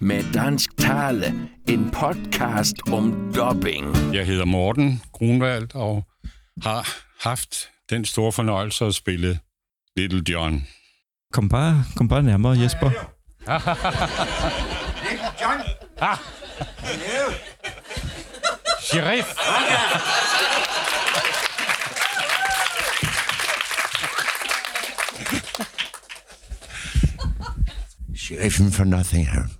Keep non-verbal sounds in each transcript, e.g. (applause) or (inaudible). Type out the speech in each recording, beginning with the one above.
med dansk tale. En podcast om dubbing. Jeg hedder Morten Grunwald og har haft den store fornøjelse at spille Little John. Kom bare, kom bare nærmere, Jesper. John! Ah! Sheriff! Sheriffen for Nottingham.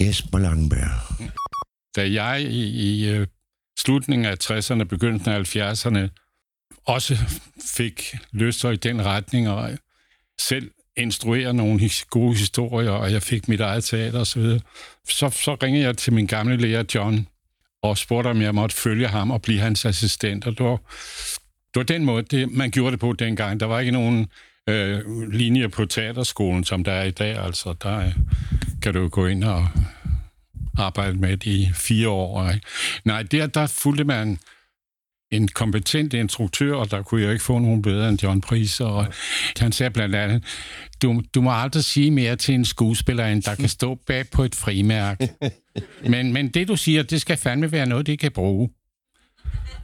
Jesper Langberg. Da jeg i, i øh, slutningen af 60'erne, begyndelsen af 70'erne, også fik lyst i den retning, og selv instruere nogle his- gode historier, og jeg fik mit eget teater osv., så, så ringede jeg til min gamle lærer John, og spurgte, om jeg måtte følge ham og blive hans assistent. Og det var, det var den måde, det, man gjorde det på dengang. Der var ikke nogen øh, linje på teaterskolen, som der er i dag. Altså, der kan du gå ind og arbejde med det i fire år. Ikke? Nej, der, der fulgte man en kompetent instruktør, og der kunne jeg ikke få nogen bedre end John Price. Og han sagde blandt andet, du, du må aldrig sige mere til en skuespiller, end der kan stå bag på et frimærke. (laughs) Men, men det, du siger, det skal fandme være noget, de kan bruge.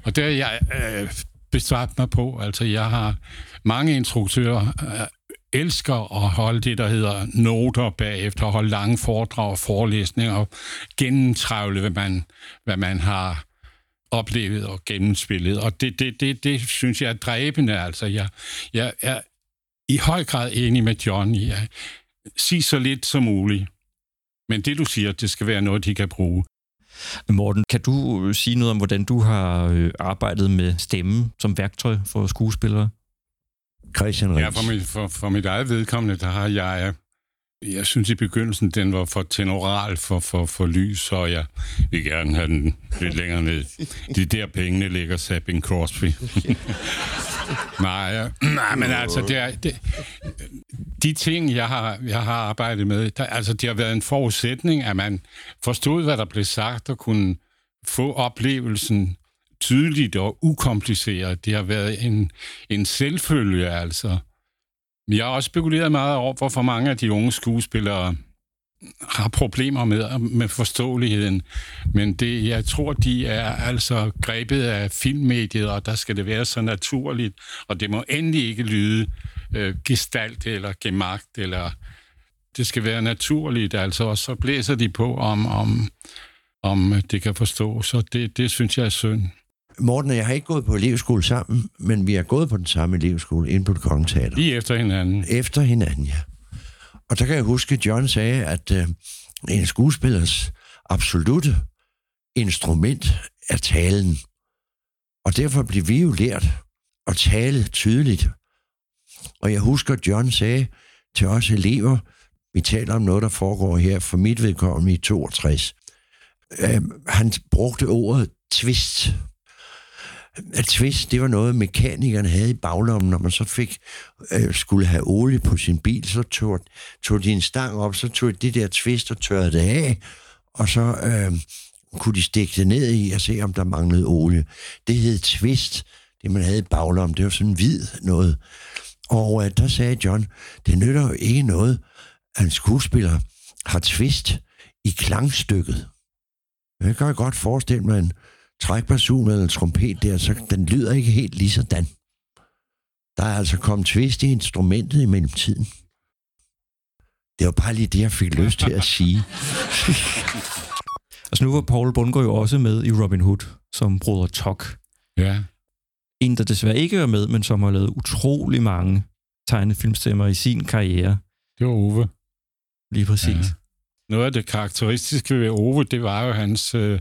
Og det har jeg øh, bestræbt mig på. Altså, jeg har mange instruktører, øh, elsker at holde det, der hedder noter bagefter, holde lange foredrag og forelæsninger, og gennemtravle, hvad man, hvad man har oplevet og gennemspillet. Og det, det, det, det synes jeg er dræbende. Altså, jeg, jeg er i høj grad enig med John i at sige så lidt som muligt. Men det, du siger, det skal være noget, de kan bruge. Morten, kan du sige noget om, hvordan du har øh, arbejdet med stemme som værktøj for skuespillere? Christian Ja, Ries. for mit, for, for mit eget vedkommende, der har jeg... Jeg synes i begyndelsen, den var for tenoral, for, for, for lys, og jeg vil gerne have den lidt længere ned. De der pengene ligger Sabine Crosby. (laughs) nej, nej, men altså, det er, det, de ting, jeg har, jeg har arbejdet med, der, altså, det har været en forudsætning, at man forstod, hvad der blev sagt, og kunne få oplevelsen tydeligt og ukompliceret. Det har været en, en selvfølge, altså. Men Jeg har også spekuleret meget over, hvorfor mange af de unge skuespillere har problemer med, med forståeligheden. Men det, jeg tror, de er altså grebet af filmmediet, og der skal det være så naturligt, og det må endelig ikke lyde øh, gestalt eller gemagt, eller det skal være naturligt, altså, og så blæser de på, om, om, om det kan forstås, så det, det synes jeg er synd. Morten og jeg har ikke gået på elevskole sammen, men vi har gået på den samme elevskole inde på det Kongelige Teater. Lige efter hinanden. Efter hinanden, ja. Og der kan jeg huske, at John sagde, at øh, en skuespillers absolute instrument er talen. Og derfor blev vi jo lært at tale tydeligt. Og jeg husker, at John sagde til os elever, vi taler om noget, der foregår her for mit vedkommende i 62. Øh, han brugte ordet twist. At twist, det var noget, mekanikerne havde i baglommen, når man så fik, øh, skulle have olie på sin bil, så tog, tog de en stang op, så tog de det der twist og tørrede det af, og så øh, kunne de stikke det ned i og se, om der manglede olie. Det hed twist, det man havde i baglommen. Det var sådan hvid noget. Og øh, der sagde John, det nytter jo ikke noget, at en skuespiller har twist i klangstykket. Jeg kan godt forestille mig en trækperson eller en trompet der, så den lyder ikke helt lige sådan. Der er altså kommet twist i instrumentet i mellemtiden. Det var bare lige det, jeg fik lyst til at sige. (laughs) Altså nu var Paul Bundgaard jo også med i Robin Hood som Broder Tok. Ja. En, der desværre ikke er med, men som har lavet utrolig mange tegnefilmstemmer i sin karriere. Det var Ove. Lige præcis. Ja. Noget af det karakteristiske ved Ove, det var jo hans, øh,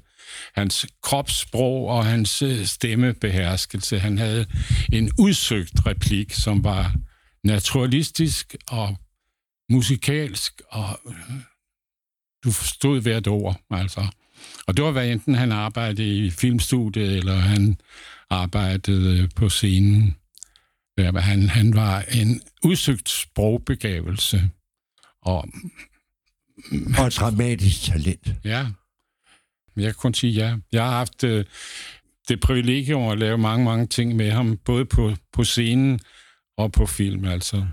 hans kropssprog og hans øh, stemmebeherskelse. Han havde en udsøgt replik, som var naturalistisk og musikalsk, og øh, du forstod hvert ord, altså. Og det var, hvad enten han arbejdede i filmstudiet, eller han arbejdede øh, på scenen. Ja, Han, han var en udsøgt sprogbegavelse, og Mm. Og et dramatisk talent. Ja, jeg kan kun sige ja. Jeg har haft øh, det privilegium at lave mange, mange ting med ham, både på, på scenen og på film, altså.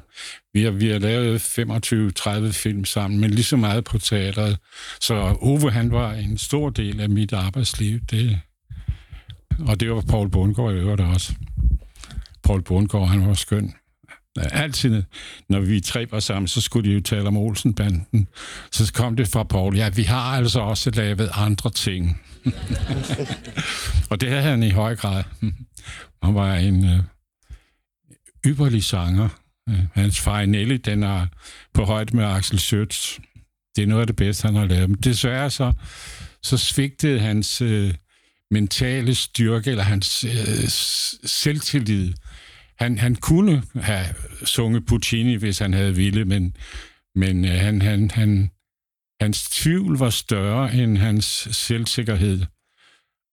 Vi har, vi har lavet 25-30 film sammen, men lige så meget på teateret. Så Ove, han var en stor del af mit arbejdsliv. Det, og det var Paul Bundgaard i øvrigt også. Paul Bundgaard, han var skøn. Altid, når vi tre var sammen, så skulle de jo tale om Olsenbanden. Så kom det fra Paul, ja, vi har altså også lavet andre ting. (laughs) og det havde han i høj grad. Han var en øh, ypperlig sanger. Hans far Nelly, den er på højde med Axel Schütz. Det er noget af det bedste, han har lavet. Men desværre så, så svigtede hans øh, mentale styrke, eller hans øh, selvtillid. Han, han kunne have sunget Puccini, hvis han havde ville, men, men øh, han, han, han, hans tvivl var større end hans selvsikkerhed.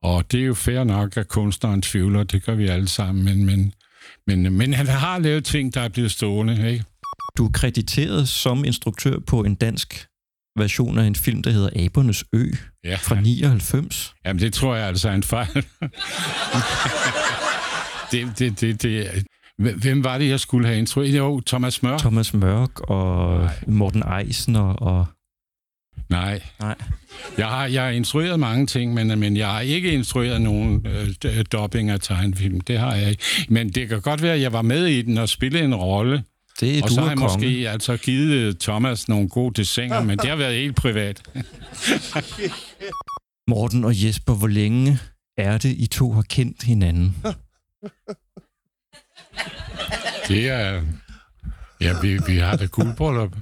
Og det er jo fair nok, at kunstneren tvivler, det gør vi alle sammen, men, men, men, men han har lavet ting, der er blevet stående. Ikke? Du er krediteret som instruktør på en dansk version af en film, der hedder Abernes Ø Ja. fra 99. Jamen, det tror jeg altså er en fejl. (laughs) det, det, det, det, hvem var det, jeg skulle have instrueret? Jo, Thomas Mørk. Thomas Mørk og Nej. Morten Eisner og... Nej. Nej. Jeg har, jeg har instrueret mange ting, men, men jeg har ikke instrueret nogen øh, d- dubbing af tegnefilm. Det har jeg ikke. Men det kan godt være, at jeg var med i den og spillede en rolle. Det er og du så har jeg konge. måske altså givet øh, Thomas nogle gode designer, men det har været helt privat. Morten og Jesper, hvor længe er det, I to har kendt hinanden? (laughs) Det er... Ja, vi, vi har da guldbryllup.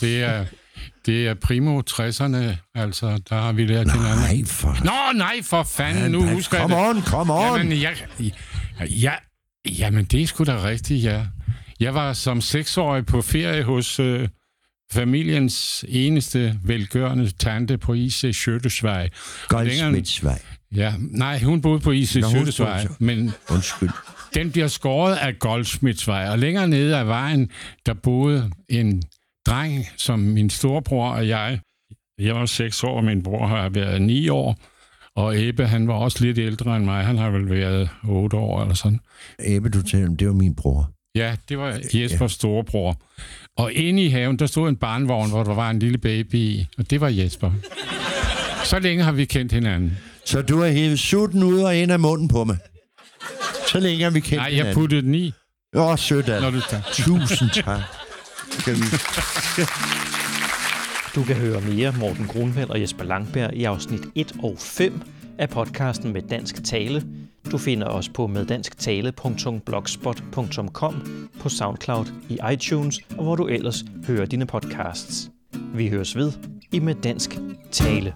Det er, det er primo 60'erne, altså, der har vi lært hinanden. Nej, for... Nå, nej, for fanden, nu husker jeg Come det. on, come on. Jamen, jeg, ja, jamen, det er sgu da rigtigt, ja. Jeg var som seksårig på ferie hos øh, familiens eneste velgørende tante på IC Sjøttesvej. Goldsmithsvej. Ja, nej, hun boede på IC så. men Undskyld. den bliver skåret af Goldsmithsvej, og længere nede af vejen, der boede en dreng, som min storebror og jeg, jeg var seks år, og min bror har været ni år, og Ebbe, han var også lidt ældre end mig, han har vel været otte år eller sådan. Ebbe, du taler om, det var min bror. Ja, det var Jespers storebror. Og inde i haven, der stod en barnvogn, hvor der var en lille baby i, og det var Jesper. Så længe har vi kendt hinanden. Så du har hævet sutten ud og ind af munden på mig. Så længe vi kendt Nej, jeg puttede den i, Åh, sødt af når du tager. Tusind tak. Skal vi... Du kan høre mere Morten Grunvald og Jesper Langberg i afsnit 1 og 5 af podcasten med Dansk Tale. Du finder os på meddansktale.blogspot.com, på Soundcloud, i iTunes og hvor du ellers hører dine podcasts. Vi høres ved i Med Dansk Tale.